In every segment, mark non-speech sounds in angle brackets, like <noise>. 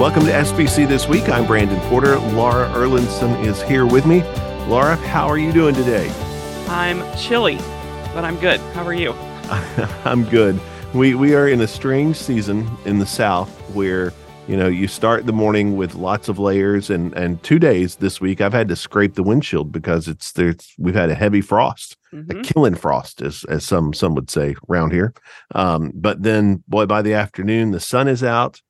Welcome to SBC This Week. I'm Brandon Porter. Laura Erlandson is here with me. Laura, how are you doing today? I'm chilly, but I'm good. How are you? <laughs> I'm good. We we are in a strange season in the South where you know you start the morning with lots of layers and and two days this week I've had to scrape the windshield because it's there's we've had a heavy frost, Mhm. a killing frost as as some some would say around here. Um, but then boy, by the afternoon the sun is out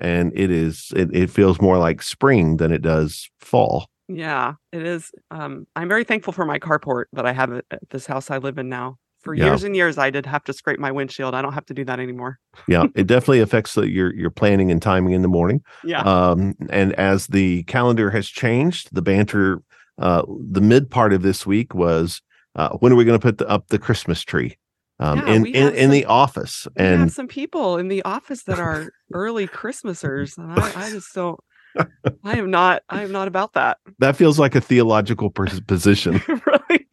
and it is it, it feels more like spring than it does fall. Yeah, it is. Um, I'm very thankful for my carport that I have at this house I live in now. For Yeah. years and years, I did have to scrape my windshield. I don't have to do that anymore. Yeah, it <laughs> definitely affects the, your your planning and timing in the morning. Yeah. Um, and as the calendar has changed, the banter, uh, the mid part of this week was uh, when are we going to put the, up the Christmas tree um, Yeah, in in, have in the some- office? we have And some people in the office that are early Christmasers, and I, I just don't. <laughs> I am not. I am not about that. that feels like a theological pos- position. <laughs> It really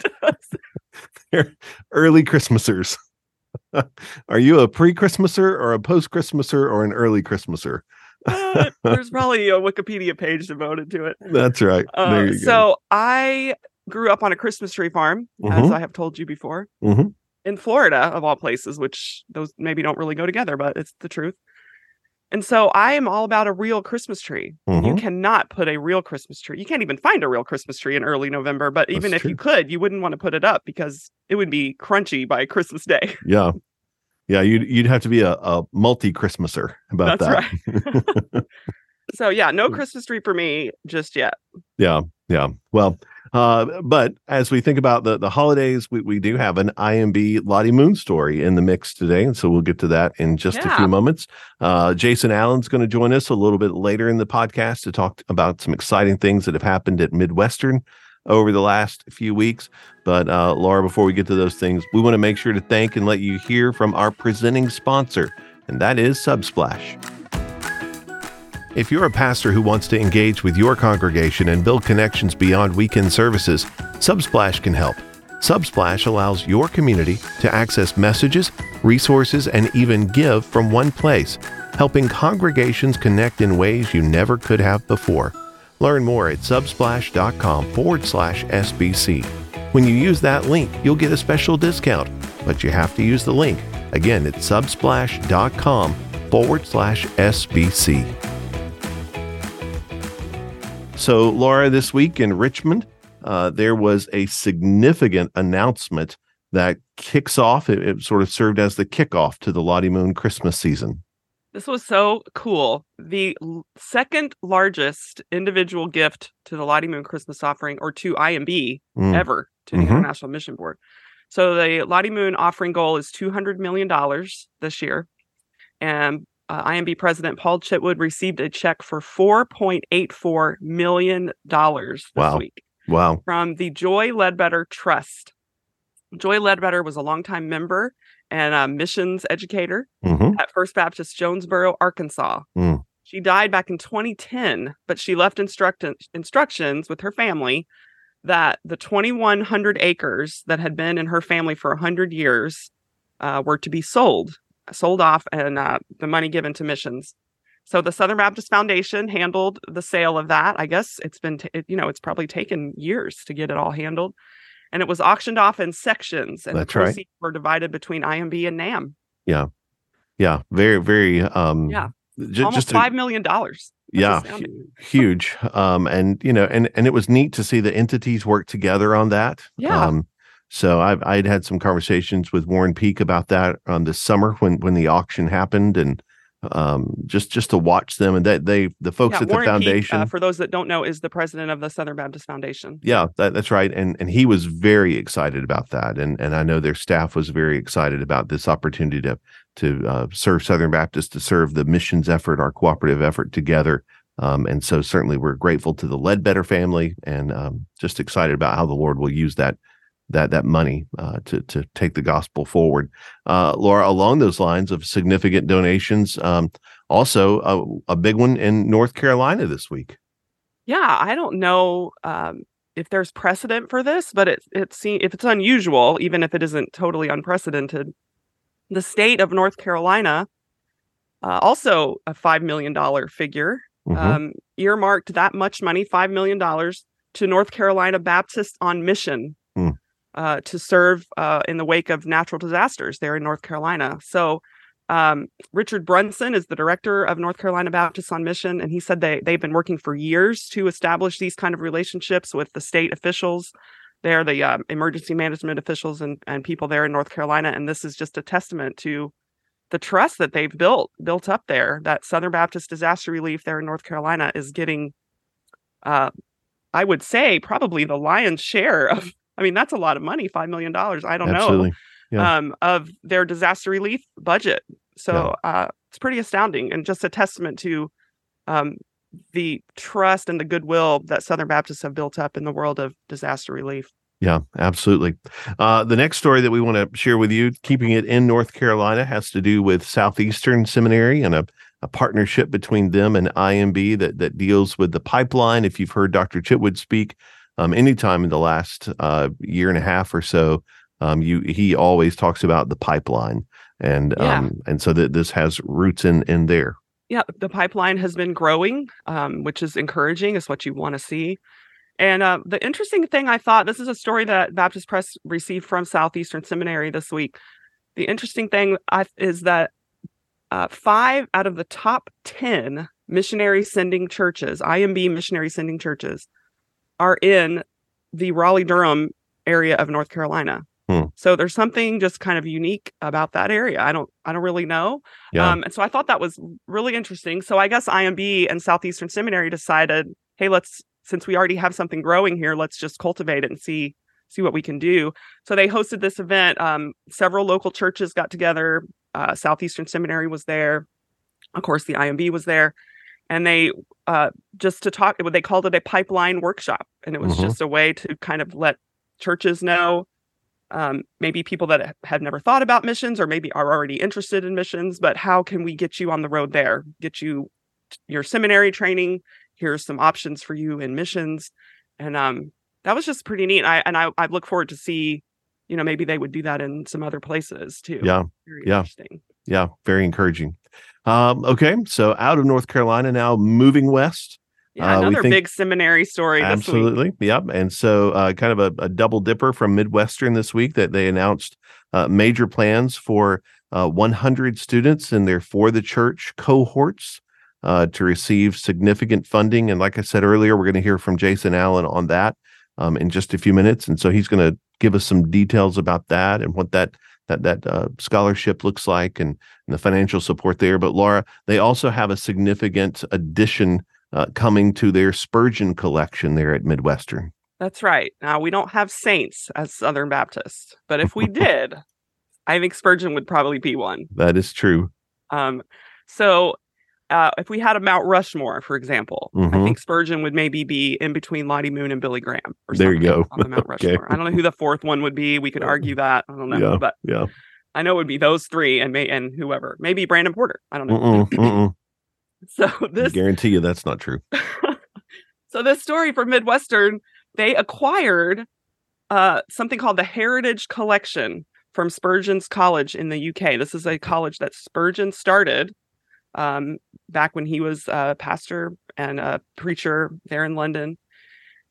does. <laughs> early Christmasers. Are you a pre-Christmaser or a post-Christmaser or an early Christmaser? Uh, There's probably a Wikipedia page devoted to it. That's right. Uh, there you go. so I grew up on a Christmas tree farm, as Mhm. I have told you before, Mhm. In Florida, of all places, which those maybe don't really go together, but it's the truth. And so I am all about a real Christmas tree. You Mhm. cannot put a real Christmas tree. You can't even find a real Christmas tree in early November. But even That's if you could, you wouldn't want to put it up because it would be crunchy by Christmas Day. <laughs> Yeah. Yeah, you'd you'd have to be a, a multi Christmaser about That's that. right. <laughs> so yeah, no. <laughs> Christmas tree for me just yet. Yeah, yeah. Well, uh, but as we think about the the holidays, we, we do have an IMB Lottie Moon story in the mix today, and so we'll get to that in just a few moments. Uh, Jason Allen's going to join us a little bit later in the podcast to talk about some exciting things that have happened at Midwestern over the last few weeks. But uh, Laura, before we get to those things, we want to make sure to thank and let you hear from our presenting sponsor, and that is Subsplash. If you're a pastor who wants to engage with your congregation and build connections beyond weekend services, Subsplash can help. Subsplash allows your community to access messages, resources, and even give from one place, helping congregations connect in ways you never could have before. Learn more at subsplash.com forward slash SBC. When you use that link, you'll get a special discount, but you have to use the link. Again, it's subsplash.com forward slash SBC. So, Laura, this week in Richmond, uh, there was a significant announcement that kicks off. It, it sort of served as the kickoff to the Lottie Moon Christmas season. This was so cool. The second largest individual gift to the Lottie Moon Christmas offering, or to IMB Mm, ever to the Mhm. International Mission Board. So the Lottie Moon offering goal is $200 million this year. And uh, IMB President Paul Chitwood received a check for $4.84 million this Wow. week Wow. from the Joy Ledbetter Trust. Joy Ledbetter was a longtime member and a missions educator hmm at First Baptist Jonesboro, Arkansas. Mm. She died back in 2010, but she left instruct- instructions with her family that the 2,100 acres that had been in her family for 100 years uh, were to be sold, sold off, and uh, the money given to missions. So the Southern Baptist Foundation handled the sale of that. I guess it's been, t- it, you know, it's probably taken years to get it all handled. And it was auctioned off in sections, and That's the right. proceeds were divided between IMB and NAMB. Yeah. Yeah, very, very. Um, Yeah. ju- Almost just five million dollars. Yeah huge um and you know and and it was neat to see the entities work together on that Yeah. um so i've i'd had some conversations with Warren Peck about that um this summer when when the auction happened and um just just to watch them and that they the folks yeah, at the Warren Peck, foundation uh, for those that don't know, is the president of the Southern Baptist Foundation. yeah that, that's right and and he was very excited about that and and i know their staff was very excited about this opportunity to to uh, serve southern baptist to serve the missions effort our cooperative effort together um, and so certainly we're grateful to the ledbetter family and um, just excited about how the lord will use that that that money uh, to to take the gospel forward uh, laura along those lines of significant donations um, also a, a big one in north carolina this week Yeah, I don't know um, if there's precedent for this, but it it seems if it's unusual, even if it isn't totally unprecedented, the state of North Carolina, uh, also a five million dollar figure, Mhm. um, earmarked that much money, $5 million, to North Carolina Baptist on Mission. Uh, to serve uh, in the wake of natural disasters there in North Carolina. So, um, Richard Brunson is the director of North Carolina Baptist on Mission, and he said they, they've been working for years to establish these kind of relationships with the state officials. They're the um, emergency management officials and, and people there in North Carolina. And this is just a testament to the trust that they've built built up there that southern baptist disaster relief there in north carolina is getting uh i would say probably the lion's share of i mean that's a lot of money five million dollars i don't Absolutely. know Yeah. um of their disaster relief budget so uh it's pretty astounding and just a testament to um the trust and the goodwill that southern baptists have built up in the world of disaster relief Yeah, absolutely. Uh, the next story that we want to share with you, keeping it in North Carolina, has to do with Southeastern Seminary and a, a partnership between them and IMB that that deals with the pipeline. If you've heard Dr. Chitwood speak um, anytime in the last uh, year and a half or so, um, you he always talks about the pipeline, and Yeah. um, and so that this has roots in in there. yeah, the pipeline has been growing, um, which is encouraging. Is what you want to see. And uh, the interesting thing I thought this is a story that Baptist Press received from Southeastern Seminary this week. The interesting thing I, is that uh, five out of the top ten missionary sending churches, IMB missionary sending churches, are in the Raleigh Durham area of North Carolina. Hmm. So there's something just kind of unique about that area. I don't I don't really know. Yeah, Um, and so I thought that was really interesting. So I guess IMB and Southeastern Seminary decided, hey, let's since we already have something growing here, let's just cultivate it and see see what we can do. So they hosted this event. Um, several local churches got together. Uh, Southeastern Seminary was there. Of course, the IMB was there, and they uh, just to talk. They called it a pipeline workshop, and it was Mhm. just a way to kind of let churches know um, maybe people that have never thought about missions or maybe are already interested in missions, but how can we get you on the road there? Get you your seminary training. Here's some options for you in missions, and um, that was just pretty neat. I and I, I look forward to see, you know, maybe they would do that in some other places too. yeah. Very yeah. Yeah, very encouraging. Um, okay, so out of North Carolina now, moving west. Yeah, Uh, another think- big seminary story. This week. Absolutely. Yep. And so, uh, kind of a, a double dipper from Midwestern this week that they announced uh, major plans for uh, 100 students in their For the Church cohorts uh, to receive significant funding. And like I said earlier, we're going to hear from Jason Allen on that um, in just a few minutes. And so he's going to give us some details about that and what that that that uh, scholarship looks like and, and the financial support there. But Laura, they also have a significant addition uh, coming to their Spurgeon collection there at Midwestern. That's right. Now we don't have saints as Southern Baptists, but if we <laughs> did, I think Spurgeon would probably be one. That is true. Um, so uh, if we had a Mount Rushmore, for example, I Mhm. think Spurgeon would maybe be in between Lottie Moon and Billy Graham. Or There you go. On the Mount <laughs> Okay. Rushmore. I don't know who the fourth one would be. We could argue that. I don't know, Yeah, but Yeah. I know it would be those three and may and whoever. Maybe Brandon Porter. I don't know. Mm-mm, <laughs> mm-mm. So I this guarantee you that's not true. <laughs> so this story from Midwestern, they acquired uh, something called the Heritage Collection from Spurgeon's College in the UK. This is a college that Spurgeon started um, back when he was a pastor and a preacher there in London.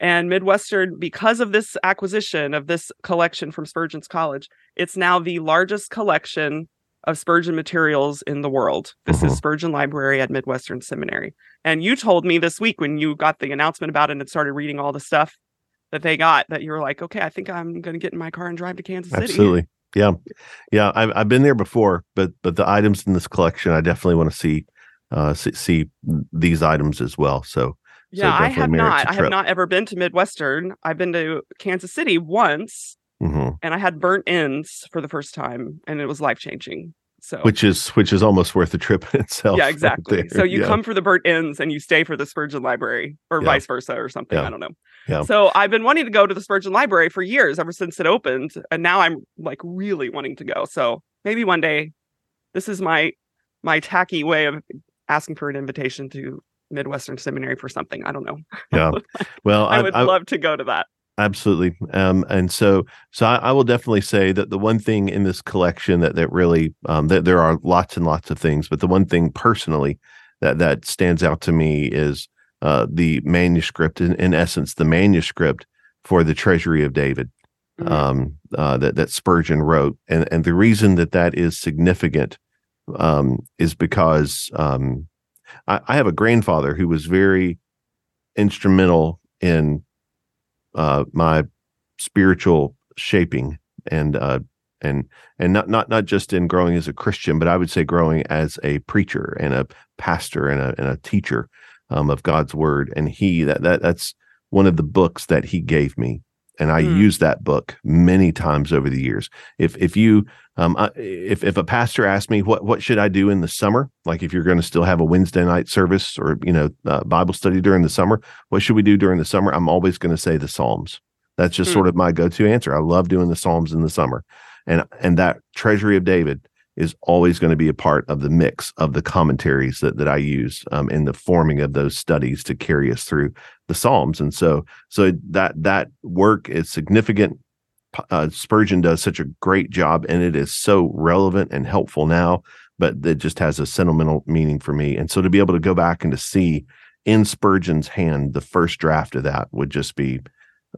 And Midwestern, because of this acquisition of this collection from Spurgeon's College, it's now the largest collection of Spurgeon materials in the world. This is mm-hmm. Spurgeon Library at Midwestern Seminary. And you told me this week when you got the announcement about it and started reading all the stuff that they got that you were like, okay, I think I'm going to get in my car and drive to Kansas City. Absolutely. Yeah. Yeah. I've, I've been there before, but but the items in this collection, I definitely want to see uh see, see these items as well. So Yeah, I have not. I have not ever been to Midwestern. I've been to Kansas City once mhm. and I had burnt ends for the first time and it was life changing. So which is which is almost worth the trip in <laughs> itself. yeah, exactly. there. so you Yeah. come for the burnt ends and you stay for the Spurgeon Library or Yeah. vice versa or something. Yeah. I don't know. Yeah. So I've been wanting to go to the Spurgeon Library for years, ever since it opened. And now I'm like really wanting to go. So maybe one day this is my my tacky way of asking for an invitation to Midwestern Seminary for something. I don't know. Yeah. <laughs> Well, I I, would I, love to go to that. Absolutely. Um, and so, so I, I will definitely say that the one thing in this collection that that really um, that there are lots and lots of things, but the one thing personally that that stands out to me is uh, the manuscript, in, in essence, the manuscript for the Treasury of David Mhm. um, uh, that that Spurgeon wrote, and and the reason that that is significant um, is because um, I, I have a grandfather who was very instrumental in uh, my spiritual shaping and uh, and and not not not just in growing as a Christian, but I would say growing as a preacher and a pastor and a and a teacher um, of God's word. And he that that that's one of the books that he gave me, and I Hmm. used that book many times over the years. If if you um I, if if a pastor asked me what what should I do in the summer, like if you're going to still have a Wednesday night service or you know uh, Bible study during the summer, what should we do during the summer? I'm always going to say the Psalms. That's just Hmm. sort of my go-to answer. I love doing the Psalms in the summer, and and that Treasury of David is always going to be a part of the mix of the commentaries that that I use um, in the forming of those studies to carry us through the Psalms. And so so that that work is significant. Uh, Spurgeon does such a great job, and it is so relevant and helpful now. But it just has a sentimental meaning for me. And so to be able to go back and to see in Spurgeon's hand the first draft of that would just be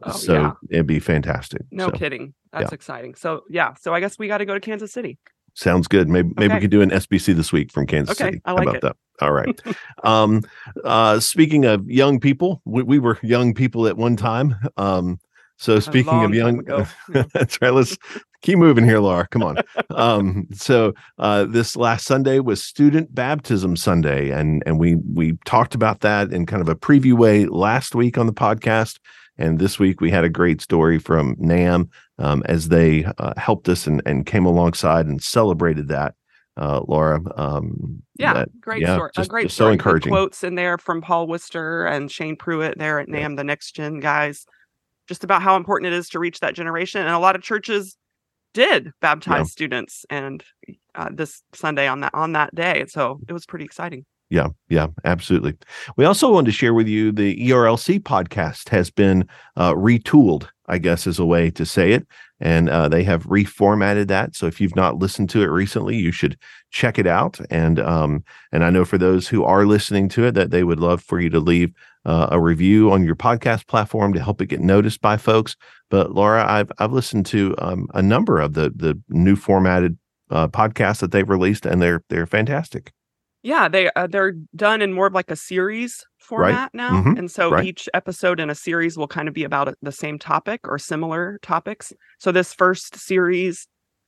Oh, so yeah. it'd be fantastic. No So, kidding. That's exciting. So yeah, so I guess we got to go to Kansas City. Sounds good. Maybe maybe we could do an SBC this week from Kansas Okay, City. I How about it. that? All right. um, uh, speaking of young people, we, we were young people at one time. Um, so speaking of young, <laughs> that's right. Let's keep moving here, Laura. Come on. Um, so uh, this last Sunday was Student Baptism Sunday, and and we we talked about that in kind of a preview way last week on the podcast. And this week we had a great story from NAMB um, as they uh, helped us and, and came alongside and celebrated that. Uh, Laura, um, Yeah, that- great yeah, story. just- a great just so story. Good encouraging. quotes in there from Paul Worcester and Shane Pruitt there at Yeah. NAMB, the next gen guys, just about how important it is to reach that generation. And a lot of churches did baptize students and uh, this Sunday on that on that day. So it was pretty exciting. Yeah, yeah, absolutely. We also wanted to share with you the ERLC podcast has been uh, retooled, I guess is a way to say it. And uh, they have reformatted that. So if you've not listened to it recently, you should check it out. And um, and I know for those who are listening to it, that they would love for you to leave uh, a review on your podcast platform to help it get noticed by folks. But Laura, I've I've listened to um, a number of the the new formatted uh, podcasts that they've released, and they're they're fantastic. Yeah, they uh, they're done in more of like a series format now, Mhm. and so Right. each episode in a series will kind of be about the same topic or similar topics. So this first series,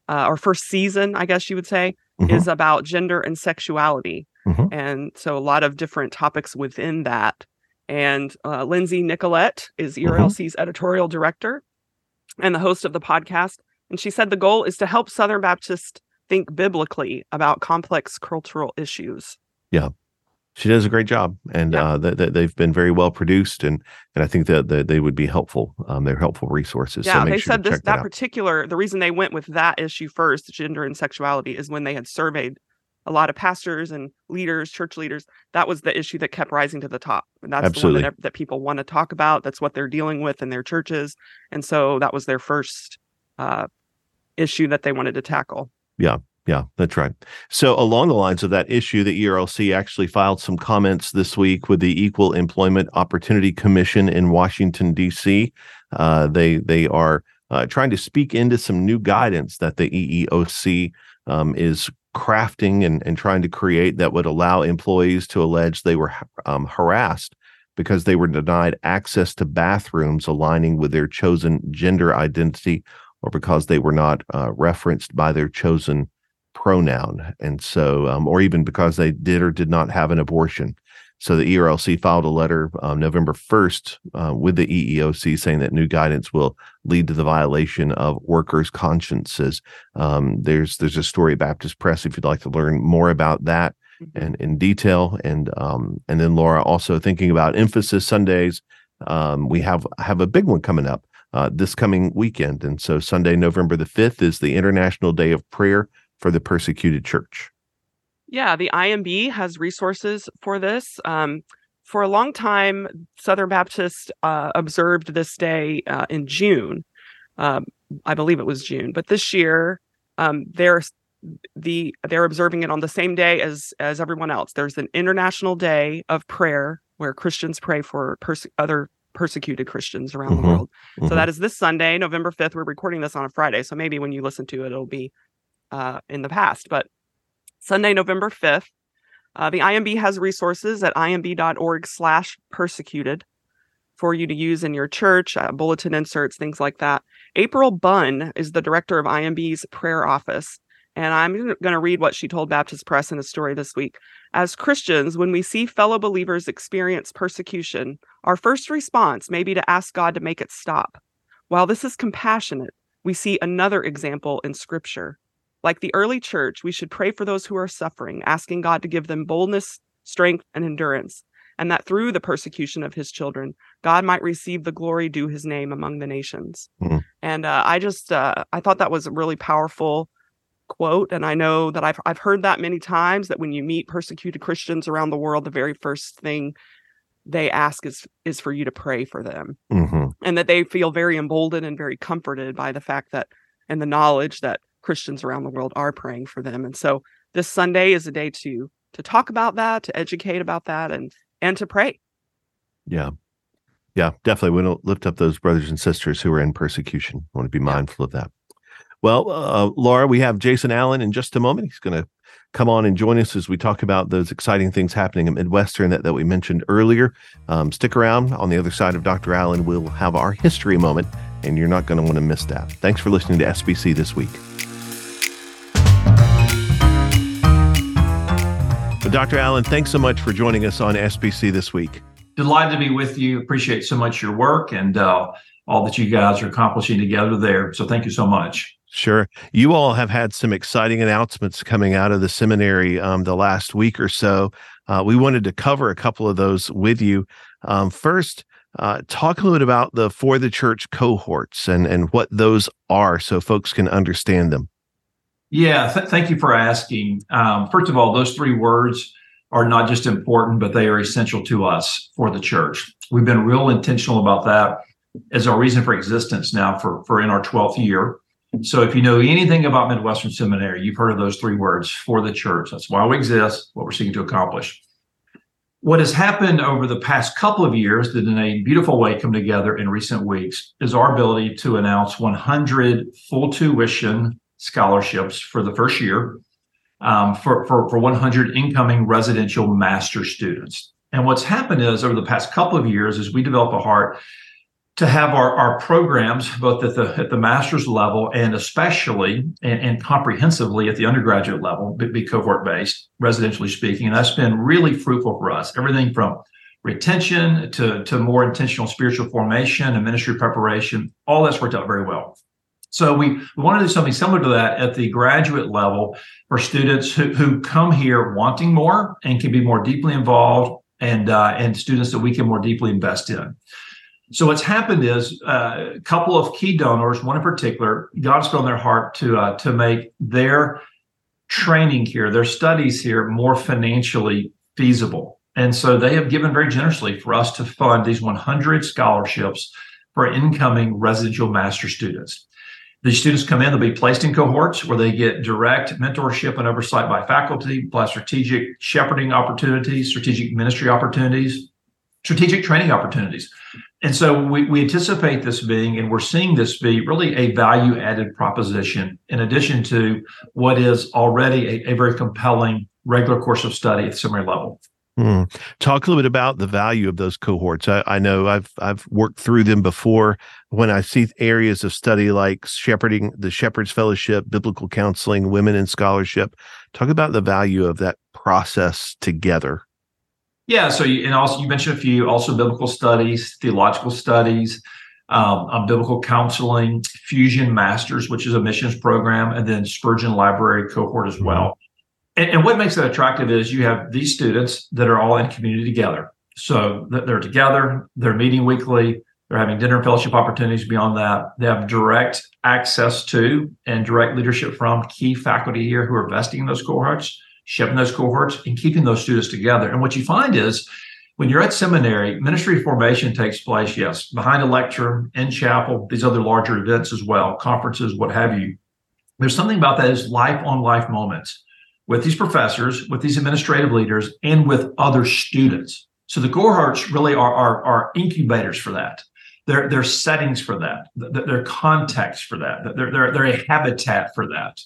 uh, or first season, I guess you would say, Mhm. is about gender and sexuality, Mhm. and so a lot of different topics within that. And uh, Lindsay Nicolet is Mm-hmm. ERLC's editorial director and the host of the podcast, and she said the goal is to help Southern Baptists think biblically about complex cultural issues. Yeah. She does a great job and Yeah. uh they, they, they've been very well produced and and i think that, that they would be helpful um they're helpful resources Yeah, so they sure said this that, that particular the reason they went with that issue first, gender and sexuality, is when they had surveyed a lot of pastors and leaders, church leaders. That was the issue that kept rising to the top, and that's the Absolutely. one that, that people want to talk about. That's what they're dealing with in their churches, and so that was their first uh, issue that they wanted to tackle. Yeah yeah, that's right. So along the lines of that issue the erlc actually filed some comments this week with the equal employment opportunity commission in washington d.c uh, they they are uh, trying to speak into some new guidance that the eeoc um, is crafting and, and trying to create that would allow employees to allege they were um, harassed because they were denied access to bathrooms aligning with their chosen gender identity or because they were not uh, referenced by their chosen pronoun. And so, um, or even because they did or did not have an abortion. So the ERLC filed a letter um, November 1st uh, with the EEOC saying that new guidance will lead to the violation of workers' consciences. Um, there's there's a story at Baptist Press if you'd like to learn more about that and in detail. And um, and then Laura also thinking about emphasis Sundays. Um, we have have a big one coming up uh, this coming weekend, and so Sunday, November the fifth, is the International Day of Prayer for the Persecuted Church. Yeah, the IMB has resources for this. Um, for a long time, Southern Baptists uh, observed this day uh, in June. Um, I believe it was June, but this year um, they're the they're observing it on the same day as as everyone else. There's an international day of prayer where Christians pray for perse- other persecuted Christians around Mhm. the world. Mhm. So that is this Sunday, November 5th. We're recording this on a Friday, so maybe when you listen to it, it'll be uh, in the past. But Sunday, November 5th, uh, the IMB has resources at imb.org slash persecuted for you to use in your church, uh, bulletin inserts, things like that. April Bunn is the director of IMB's prayer office. And I'm going to read what she told Baptist Press in a story this week. As Christians, when we see fellow believers experience persecution, our first response may be to ask God to make it stop. While this is compassionate, we see another example in Scripture. Like the early church, we should pray for those who are suffering, asking God to give them boldness, strength, and endurance, and that through the persecution of his children, God might receive the glory due his name among the nations. Mhm. And uh, I just, uh, I thought that was a really powerful quote. And I know that I've, I've heard that many times that when you meet persecuted Christians around the world, the very first thing they ask is is for you to pray for them Mhm. and that they feel very emboldened and very comforted by the fact that and the knowledge that Christians around the world are praying for them. And so this Sunday is a day to to talk about that, to educate about that and and to pray. Yeah. Yeah, definitely. We don't lift up those brothers and sisters who are in persecution. want to be mindful of that. Well, uh, Laura, we have Jason Allen in just a moment. He's going to come on and join us as we talk about those exciting things happening at Midwestern that, that we mentioned earlier. Um, stick around. On the other side of Dr. Allen, we'll have our history moment, and you're not going to want to miss that. Thanks for listening to SBC this week. But Dr. Allen, thanks so much for joining us on SBC this week. Delighted to be with you. Appreciate so much your work and uh, all that you guys are accomplishing together there. So thank you so much. Sure. You all have had some exciting announcements coming out of the seminary um, the last week or so. Uh, we wanted to cover a couple of those with you. Um, first, uh, talk a little bit about the For the Church cohorts and, and what those are so folks can understand them. Yeah, th- thank you for asking. Um, first of all, those three words are not just important, but they are essential to us for the church. We've been real intentional about that as our reason for existence now for, for in our 12th year. So if you know anything about Midwestern Seminary, you've heard of those three words for the church. That's why we exist, what we're seeking to accomplish. What has happened over the past couple of years that in a beautiful way come together in recent weeks is our ability to announce 100 full tuition scholarships for the first year um, for, for, for 100 incoming residential master students. And what's happened is over the past couple of years, as we develop a heart to have our, our programs both at the at the master's level and especially and, and comprehensively at the undergraduate level be, be cohort based, residentially speaking, and that's been really fruitful for us. Everything from retention to, to more intentional spiritual formation and ministry preparation, all that's worked out very well. So we, we want to do something similar to that at the graduate level for students who, who come here wanting more and can be more deeply involved and uh, and students that we can more deeply invest in. So what's happened is uh, a couple of key donors, one in particular, God's put on their heart to uh, to make their training here, their studies here, more financially feasible. And so they have given very generously for us to fund these 100 scholarships for incoming residential master students. These students come in, they'll be placed in cohorts where they get direct mentorship and oversight by faculty, plus strategic shepherding opportunities, strategic ministry opportunities, strategic training opportunities. And so we, we anticipate this being, and we're seeing this be really a value added proposition in addition to what is already a, a very compelling regular course of study at the seminary level. Hmm. Talk a little bit about the value of those cohorts. I, I, know I've I've worked through them before. When I see areas of study like shepherding, the Shepherd's Fellowship, biblical counseling, women in scholarship, talk about the value of that process together. Yeah. So you, and also you mentioned a few also biblical studies, theological studies, um, um, biblical counseling, Fusion Masters, which is a missions program, and then Spurgeon Library cohort as well. And, and, what makes that attractive is you have these students that are all in community together. So they're together, they're meeting weekly, they're having dinner and fellowship opportunities beyond that. They have direct access to and direct leadership from key faculty here who are investing in those cohorts, shipping those cohorts, and keeping those students together. And what you find is when you're at seminary, ministry formation takes place, yes, behind a lecture, in chapel, these other larger events as well, conferences, what have you. There's something about that is life on life moments with these professors, with these administrative leaders, and with other students. So the cohorts really are, are, are incubators for that. They're, they're settings for that. They're context for that. They're, they're, they're a habitat for that.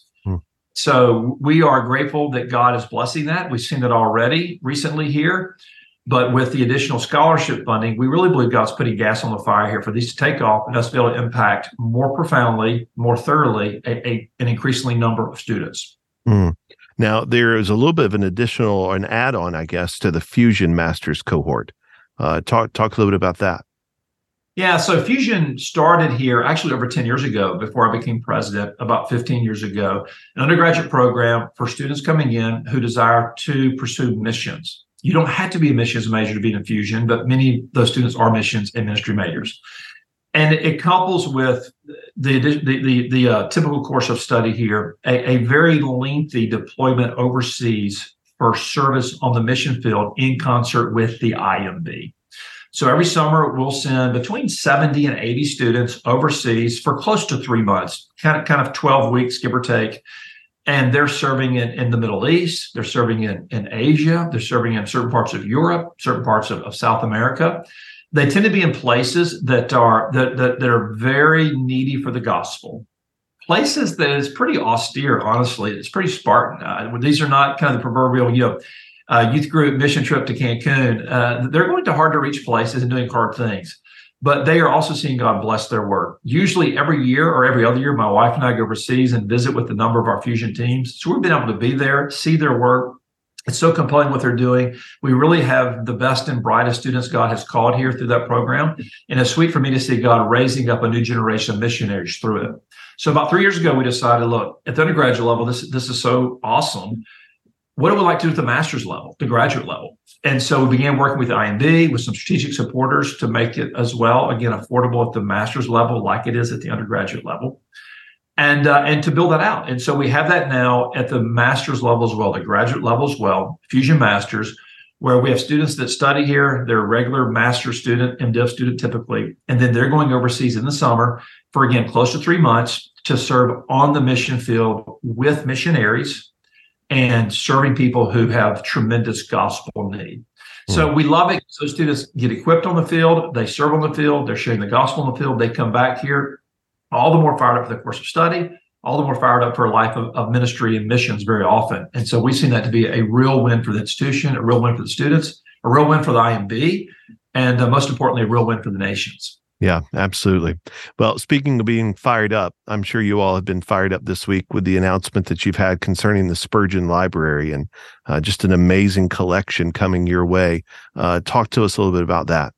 So we are grateful that God is blessing that. We've seen it already recently here. But with the additional scholarship funding, we really believe God's putting gas on the fire here for these to take off and us to be able to impact more profoundly, more thoroughly, a, a an increasingly number of students. Mm. Now, there is a little bit of an additional an add on, I guess, to the Fusion Masters cohort. Uh, talk talk a little bit about that. Yeah, so Fusion started here actually over 10 years ago before I became president, about 15 years ago, an undergraduate program for students coming in who desire to pursue missions. You don't have to be a missions major to be in Fusion, but many of those students are missions and ministry majors. And it, couples with the the the, the uh, typical course of study here, a, a very lengthy deployment overseas for service on the mission field in concert with the IMB. So every summer we'll send between 70 and 80 students overseas for close to three months, kind of kind of 12 weeks, give or take. And they're serving in, in the Middle East, they're serving in, in Asia, they're serving in certain parts of Europe, certain parts of, of South America. They tend to be in places that are that, that, that are very needy for the gospel. Places that is pretty austere, honestly. It's pretty Spartan. Uh, these are not kind of the proverbial, you know, uh, youth group mission trip to Cancun, uh, they're going to hard to reach places and doing hard things. But they are also seeing God bless their work. Usually, every year or every other year, my wife and I go overseas and visit with a number of our fusion teams. So we've been able to be there, see their work. It's so compelling what they're doing. We really have the best and brightest students God has called here through that program. And it's sweet for me to see God raising up a new generation of missionaries through it. So about three years ago, we decided, look, at the undergraduate level, this, this is so awesome what do we like to do at the master's level, the graduate level? And so we began working with IMB with some strategic supporters to make it as well, again, affordable at the master's level, like it is at the undergraduate level, and uh, and to build that out. And so we have that now at the master's level as well, the graduate level as well, Fusion Masters, where we have students that study here. They're a regular master student, MDiv student typically, and then they're going overseas in the summer for again close to three months to serve on the mission field with missionaries and serving people who have tremendous gospel need. So hmm. we love it. So students get equipped on the field, they serve on the field, they're sharing the gospel on the field, they come back here, all the more fired up for the course of study, all the more fired up for a life of, of ministry and missions very often. And so we've seen that to be a real win for the institution, a real win for the students, a real win for the IMB, and uh, most importantly, a real win for the nations. Yeah, absolutely. Well, speaking of being fired up, I'm sure you all have been fired up this week with the announcement that you've had concerning the Spurgeon Library and uh, just an amazing collection coming your way. Uh, talk to us a little bit about that.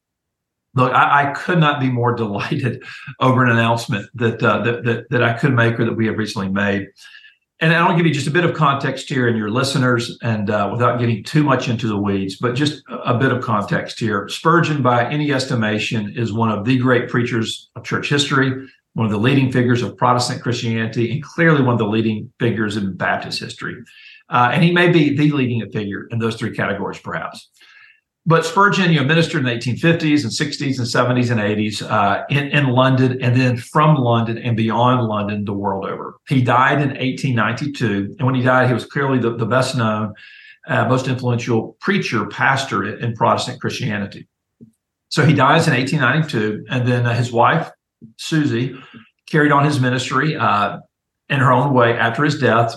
Look, I, I could not be more <laughs> delighted over an announcement that, uh, that, that that I could make or that we have recently made and I'll give you just a bit of context here and your listeners, and uh, without getting too much into the weeds, but just a bit of context here. Spurgeon, by any estimation, is one of the great preachers of church history, one of the leading figures of Protestant Christianity, and clearly one of the leading figures in Baptist history. Uh, and he may be the leading figure in those three categories, perhaps. But Spurgeon, you know, ministered in the 1850s and 60s and 70s and 80s uh, in, in London and then from London and beyond London the world over. He died in 1892. And when he died, he was clearly the, the best known, uh, most influential preacher, pastor in, Protestant Christianity. So he dies in 1892. And then uh, his wife, Susie, carried on his ministry uh, in her own way after his death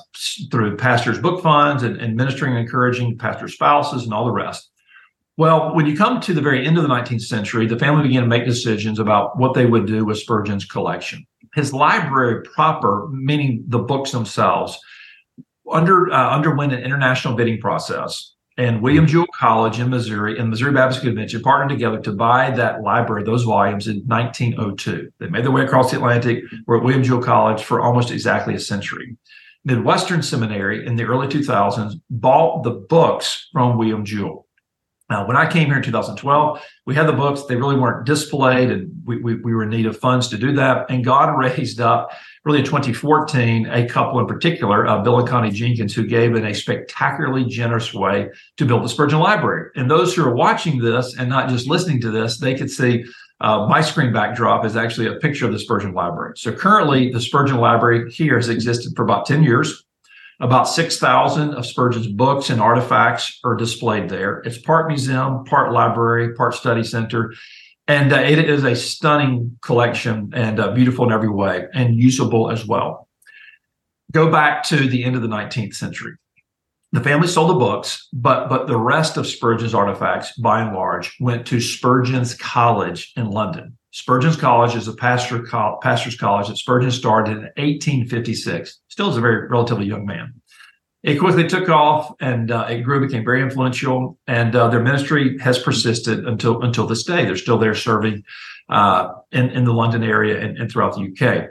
through pastors' book funds and, and ministering and encouraging pastor spouses and all the rest. Well, when you come to the very end of the 19th century, the family began to make decisions about what they would do with Spurgeon's collection. His library proper, meaning the books themselves, under uh, underwent an international bidding process. And William Jewell College in Missouri and Missouri Baptist Convention partnered together to buy that library, those volumes, in 1902. They made their way across the Atlantic, were at William Jewell College for almost exactly a century. Midwestern Seminary in the early 2000s bought the books from William Jewell. Uh, when I came here in 2012, we had the books. They really weren't displayed, and we, we, we, were in need of funds to do that. And God <laughs> raised up, really in 2014, a couple in particular, uh, Bill and Connie Jenkins, who gave in a spectacularly generous way to build the Spurgeon Library. And those who are watching this and not just listening to this, they could see uh, my screen backdrop is actually a picture of the Spurgeon Library. So currently, the Spurgeon Library here has existed for about 10 years. About 6,000 of Spurgeon's books and artifacts are displayed there. It's part museum, part library, part study center. And uh, it is a stunning collection and uh, beautiful in every way and usable as well. Go back to the end of the 19th century. The family sold the books, but but the rest of Spurgeon's artifacts, by and large, went to Spurgeon's College in London. Spurgeon's College is a pastor co- pastor's college that Spurgeon started in 1856. Still is a very relatively young man. It quickly took off and uh, it grew, became very influential, and uh, their ministry has persisted until until this day. They're still there serving uh, in in the London area and, and throughout the UK.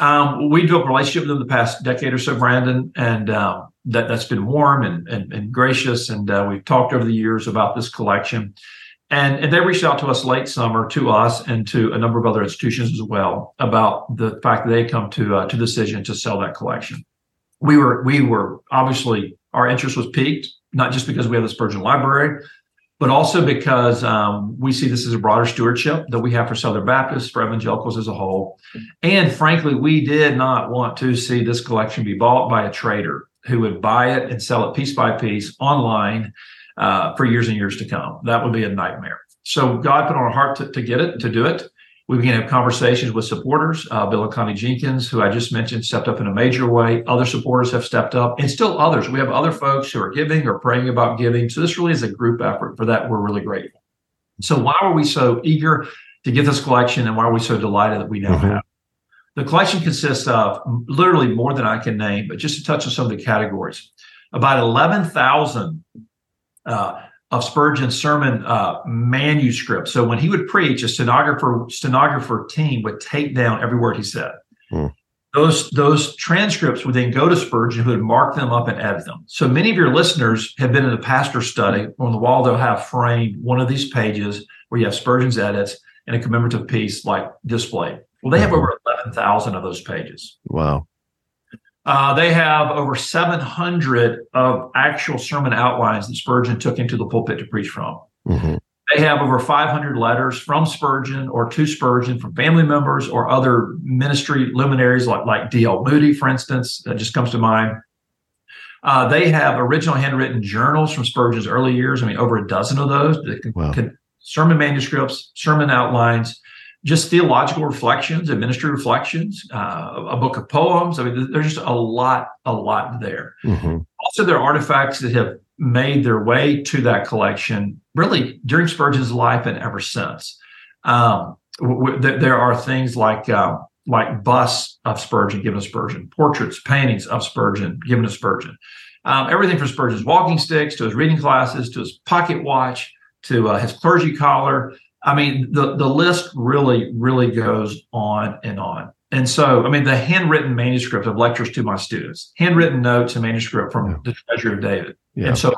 Um, we built a relationship with them the past decade or so, Brandon, and um, that that's been warm and and, and gracious. And uh, we've talked over the years about this collection. And, and they reached out to us late summer, to us and to a number of other institutions as well, about the fact that they come to uh, to decision to sell that collection. We were we were obviously our interest was piqued, not just because we have the Spurgeon Library, but also because um, we see this as a broader stewardship that we have for Southern Baptists, for evangelicals as a whole. And frankly, we did not want to see this collection be bought by a trader who would buy it and sell it piece by piece online uh, for years and years to come. That would be a nightmare. So God put on our heart to, to get it, to do it. We began to have conversations with supporters. Uh, Bill and Connie Jenkins, who I just mentioned, stepped up in a major way. Other supporters have stepped up, and still others. We have other folks who are giving or praying about giving. So this really is a group effort. For that, we're really grateful. So why are we so eager to get this collection, and why are we so delighted that we now mm-hmm. have? The collection consists of literally more than I can name, but just to touch on some of the categories, about 11,000 uh, of Spurgeon's sermon uh, manuscript. So when he would preach, a stenographer stenographer team would take down every word he said. Hmm. Those those transcripts would then go to Spurgeon, who would mark them up and edit them. So many of your listeners have been in a pastor study. On the wall, they'll have framed one of these pages where you have Spurgeon's edits and a commemorative piece like displayed. Well, they have over eleven thousand of those pages. Wow. Uh, they have over 700 of actual sermon outlines that Spurgeon took into the pulpit to preach from. Mm-hmm. They have over 500 letters from Spurgeon or to Spurgeon from family members or other ministry luminaries like, like D.L. Moody, for instance, that just comes to mind. Uh, they have original handwritten journals from Spurgeon's early years. I mean, over a dozen of those. Wow. sermon manuscripts, sermon outlines just theological reflections and ministry reflections, uh, a book of poems. I mean, there's just a lot, a lot there. Mm-hmm. Also, there are artifacts that have made their way to that collection really during Spurgeon's life and ever since. Um, w- w- there are things like uh, like busts of Spurgeon given to Spurgeon, portraits, paintings of Spurgeon given to Spurgeon. Um, everything from Spurgeon's walking sticks to his reading classes to his pocket watch to uh, his clergy collar I mean, the, the list really, really goes on and on. And so, I mean, the handwritten manuscript of lectures to my students, handwritten notes and manuscript from yeah. the Treasury of David. Yeah. And so,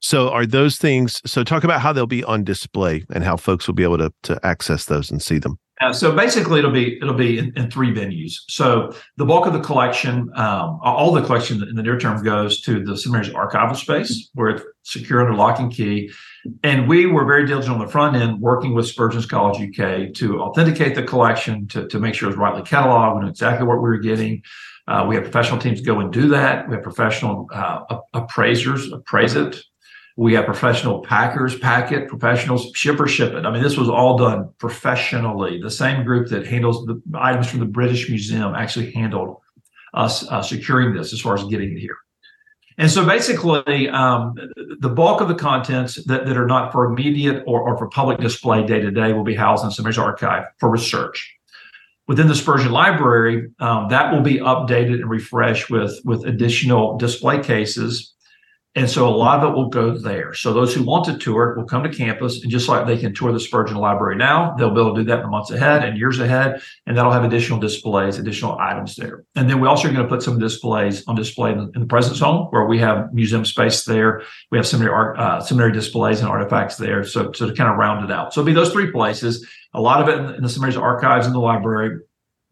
so are those things? So, talk about how they'll be on display and how folks will be able to to access those and see them. Uh, so basically, it'll be it'll be in, in, three venues. So the bulk of the collection, um, all the collection in the near term goes to the seminary's archival space, where it's secure under lock and key. And we were very diligent on the front end, working with Spurgeon's College UK to authenticate the collection, to, to make sure it was rightly cataloged, we knew exactly what we were getting. Uh, we have professional teams go and do that. We have professional uh, appraisers appraise it. We have professional packers pack it, professionals shipper ship it. I mean, this was all done professionally. The same group that handles the items from the British Museum actually handled us uh, securing this as far as getting it here. And so basically, um, the bulk of the contents that, that are not for immediate or, or for public display day to day will be housed in Seminary's archive for research. Within the Spurgeon Library, um, that will be updated and refreshed with, with additional display cases and so a lot of it will go there. So those who want to tour will come to campus, and just like they can tour the Spurgeon Library now, they'll be able to do that in the months ahead and years ahead, and that'll have additional displays, additional items there. And then we also are going to put some displays on display in the, in the President's Home, where we have museum space there. We have seminary art, uh, seminary displays and artifacts there. So, so to kind of round it out. So it'll be those three places. A lot of it in, in the seminary's archives in the library,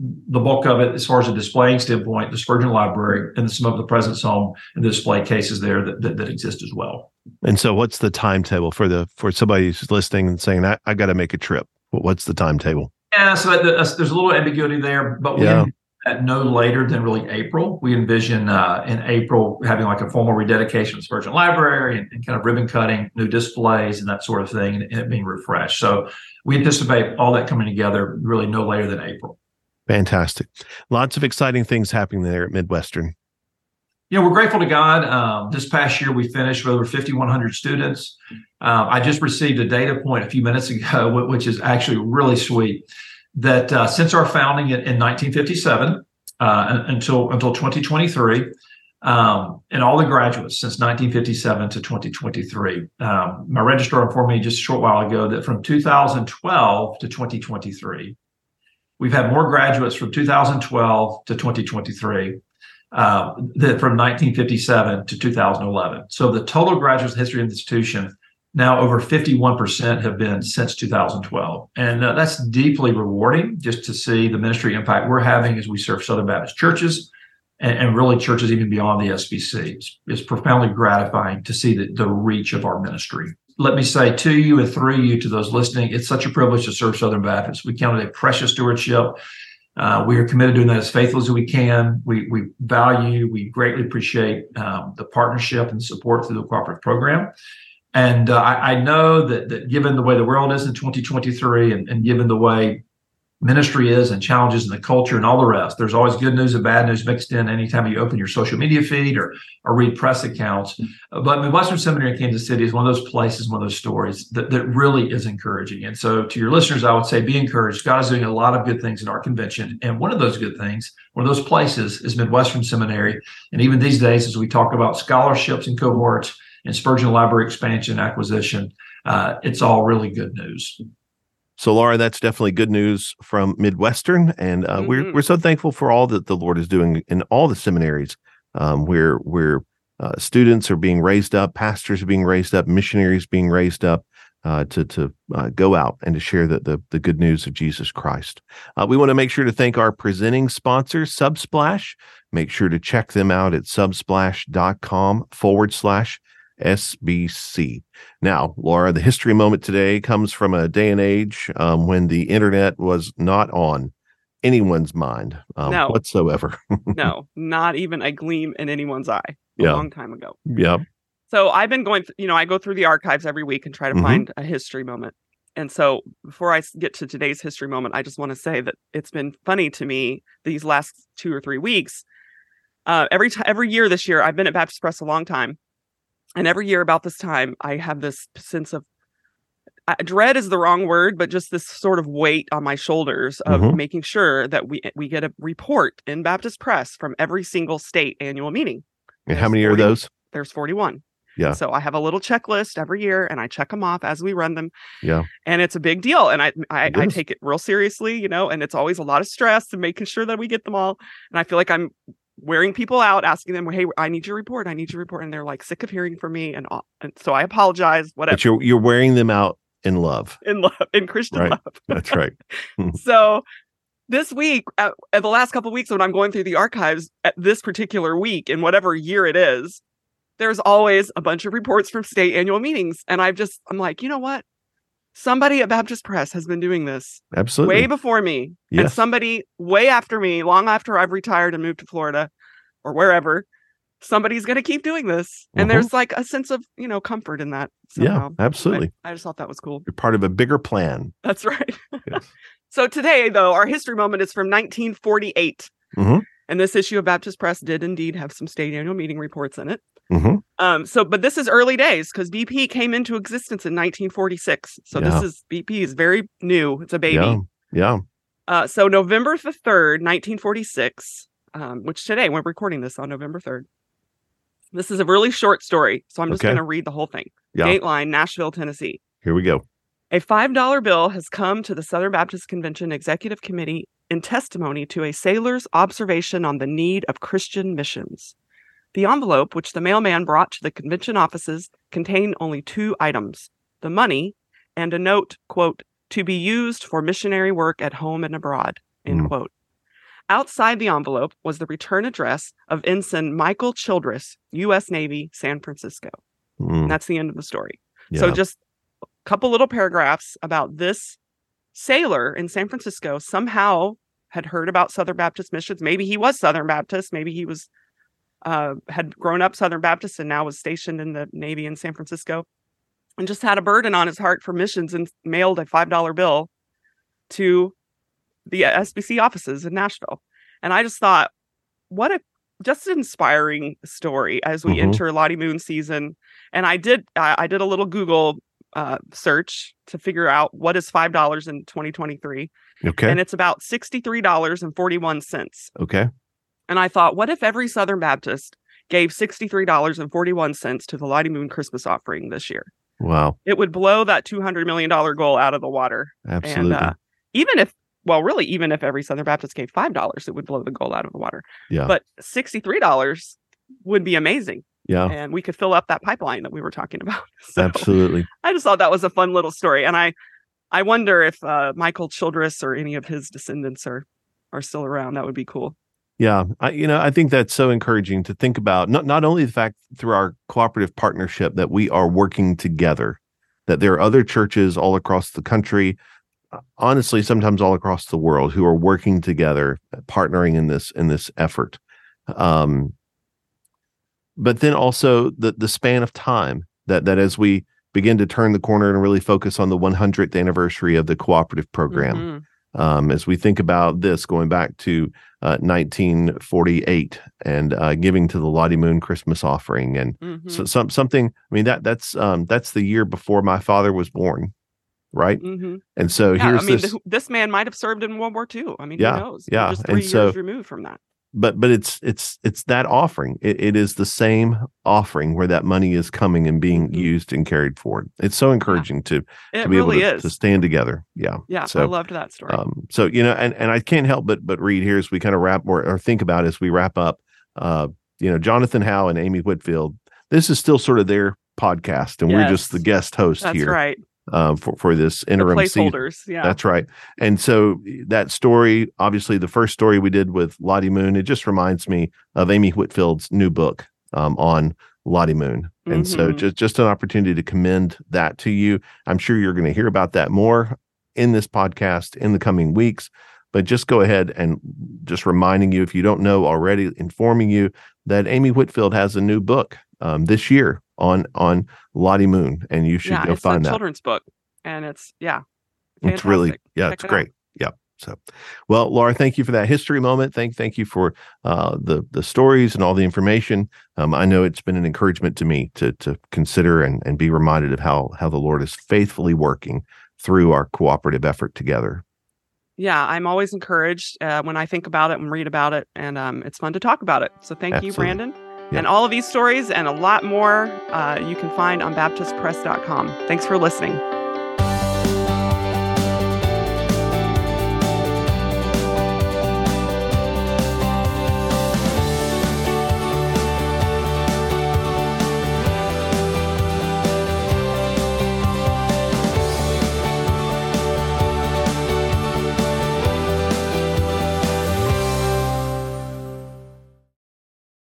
the bulk of it, as far as a displaying standpoint, the Spurgeon Library and some of the President's Home and the display cases there that, that, that exist as well. And so, what's the timetable for the for somebody who's listening and saying, "I, I got to make a trip"? What's the timetable? Yeah, so that, there's a little ambiguity there, but we Yeah. at no later than really April. We envision uh, in April having like a formal rededication of the Spurgeon Library and, and kind of ribbon cutting, new displays, and that sort of thing, and, and it being refreshed. So we anticipate all that coming together really no later than April. Fantastic. Lots of exciting things happening there at Midwestern. you know, we're grateful to God. Um, this past year, we finished with over 5,100 students. Um, I just received a data point a few minutes ago, <laughs> which is actually really sweet. That uh, since our founding in, in 1957 uh, until until 2023, um, and all the graduates since 1957 to 2023, um, my registrar informed me just a short while ago that from 2012 to 2023, we've had more graduates from 2012 to 2023 uh, that from 1957 to 2011. So the total graduate history of the institution now over 51% have been since 2012. And uh, that's deeply rewarding just to see the ministry impact we're having as we serve Southern Baptist churches and, and really churches even beyond the SBC. It's, it's profoundly gratifying to see the, the reach of our ministry. Let me say to you and through you to those listening, it's such a privilege to serve Southern Baptists. We count it a precious stewardship. Uh, we are committed to doing that as faithful as we can. We, we value, we greatly appreciate um, the partnership and support through the cooperative program. And uh, I, I know that, that given the way the world is in 2023 and, and given the way ministry is and challenges in the culture and all the rest, there's always good news and bad news mixed in anytime you open your social media feed or, or read press accounts. But Midwestern Seminary in Kansas City is one of those places, one of those stories that, that really is encouraging. And so to your listeners, I would say be encouraged. God is doing a lot of good things in our convention. And one of those good things, one of those places is Midwestern Seminary. And even these days, as we talk about scholarships and cohorts and Spurgeon Library expansion acquisition, uh, it's all really good news. So, Laura, that's definitely good news from Midwestern, and uh, we're Mhm. we're so thankful for all that the Lord is doing in all the seminaries, um, where where uh, students are being raised up, pastors are being raised up, missionaries being raised up uh, to to uh, go out and to share the, the the good news of Jesus Christ. Uh, we want to make sure to thank our presenting sponsor, Subsplash. Make sure to check them out at subsplash.com forward slash SBC. Now, Laura, the history moment today comes from a day and age um, when the internet was not on anyone's mind um, No. whatsoever. no, <laughs> not even a gleam in anyone's eye. A Yeah. long time ago. yeah. So I've been going, you know, I go through the archives every week and try to Mhm. find a history moment. And so before I get to today's history moment, I just want to say that it's been funny to me these last two or three weeks. Uh, every time, every year this year, I've been at Baptist Press a long time, and every year about this time, I have this sense of uh, dread is the wrong word, but just this sort of weight on my shoulders of Mhm. making sure that we we get a report in Baptist Press from every single state annual meeting. And how many are those? There's 41. Yeah. So I have a little checklist every year and I check them off as we run them. Yeah. And it's a big deal. And I I, I take it real seriously, you know, and it's always a lot of stress and making sure that we get them all. And I feel like I'm wearing people out, asking them, Hey, I need your report. I need your report. And they're like sick of hearing from me. And, all, and so I apologize, whatever. But you're you're wearing them out in love. in love, in Christian Right. love. <laughs> That's right. Mm-hmm. so this week at, at the last couple of weeks when i'm going through the archives at this particular week in whatever year it is there's always a bunch of reports from state annual meetings and i've just i'm like you know what somebody at baptist press has been doing this Absolutely. way before me and somebody way after me long after i've retired and moved to florida or wherever somebody's going to keep doing this and Mhm. there's like a sense of you know comfort in that yeah, absolutely. I, I just thought that was cool You're part of a bigger plan. that's <laughs> right. Yes. so today, though, our history moment is from 1948. Mhm. And this issue of Baptist Press did indeed have some state annual meeting reports in it. hmm Um, so, but this is early days because BP came into existence in 1946. So Yeah. this is BP is very new. It's a baby. Yeah. Yeah. Uh, so November the 3rd, 1946, um, which today we're recording this on November 3rd. This is a really short story. So I'm just Okay. going to read the whole thing. Yeah. Dateline, Nashville, Tennessee. Here we go. A $5 bill has come to the Southern Baptist Convention Executive Committee in testimony to a sailor's observation on the need of Christian missions. The envelope, which the mailman brought to the convention offices, contained only two items the money and a note, quote, to be used for missionary work at home and abroad, end Mm. quote. Outside the envelope was the return address of Ensign Michael Childress, U.S. Navy, San Francisco. Mm, that's the end of the story. yeah. So just a couple little paragraphs about this sailor in San Francisco somehow had heard about Southern Baptist missions. Maybe he was Southern Baptist. Maybe he was uh, had grown up Southern Baptist and now was stationed in the Navy in San Francisco, and just had a burden on his heart for missions and mailed a five dollar bill to the SBC offices in Nashville. And I just thought, what a just an inspiring story as we Mhm. enter Lottie Moon season. And I did I, I did a little Google uh, search to figure out what is five dollars in 2023, okay. and it's about sixty three dollars and forty one cents. okay. And I thought, what if every Southern Baptist gave sixty three dollars and forty one cents to the Lottie Moon Christmas offering this year? Wow. It would blow that two hundred million dollar goal out of the water. Absolutely. And uh, even if, well, really, even if every Southern Baptist gave five dollars, it would blow the goal out of the water. Yeah. But sixty-three dollars would be amazing, yeah. and we could fill up that pipeline that we were talking about. <laughs> So Absolutely. I just thought that was a fun little story, and I, I wonder if uh, Michael Childress or any of his descendants are, are still around. That would be cool. Yeah, I, you know, I think that's so encouraging to think about. Not not only the fact through our cooperative partnership that we are working together, that there are other churches all across the country, uh, honestly, sometimes all across the world, who are working together, partnering in this in this effort. Um, but then also the the span of time that that as we begin to turn the corner and really focus on the 100th anniversary of the cooperative program Mhm. um, as we think about this going back to uh, 1948 and uh, giving to the Lottie Moon Christmas offering and Mhm. so, some something. I mean that that's um, that's the year before my father was born, right? Mhm. And so Yeah, here's I mean, this, th- this man might have served in World War II. I mean, Yeah, who knows? We're yeah, just and three so- years removed from that. But but it's it's it's that offering. It, it is the same offering where that money is coming and being Mhm. used and carried forward. It's so encouraging to It to be really able to, is. to stand together. Yeah. yeah, so I loved that story. Um, so you know, and and I can't help but but read here as we kind of wrap or, or think about as we wrap up. Uh, you know, Jonathan Howe and Amy Whitfield. This is still sort of their podcast, and we're just the guest host That's here right. Um, for for this The interim season. placeholders. Yeah. That's right. And so that story, obviously, the first story we did with Lottie Moon, it just reminds me of Amy Whitfield's new book um, on Lottie Moon. And so Mhm. just just an opportunity to commend that to you. I'm sure you're going to hear about that more in this podcast in the coming weeks. But just go ahead and just reminding you, if you don't know already, informing you that Amy Whitfield has a new book um, this year on on Lottie Moon, and you should yeah, go it's find a that. children's book, and it's yeah, It's really yeah, Check it's it out. great. Yeah. So, well, Laura, thank you for that history moment. Thank thank you for uh, the the stories and all the information. Um, I know it's been an encouragement to me to to consider and and be reminded of how how the Lord is faithfully working through our cooperative effort together. Yeah, I'm always encouraged uh, when I think about it and read about it, and um, it's fun to talk about it. So thank you, Brandon. Yeah. And all of these stories and a lot more uh, you can find on BaptistPress.com. Thanks for listening.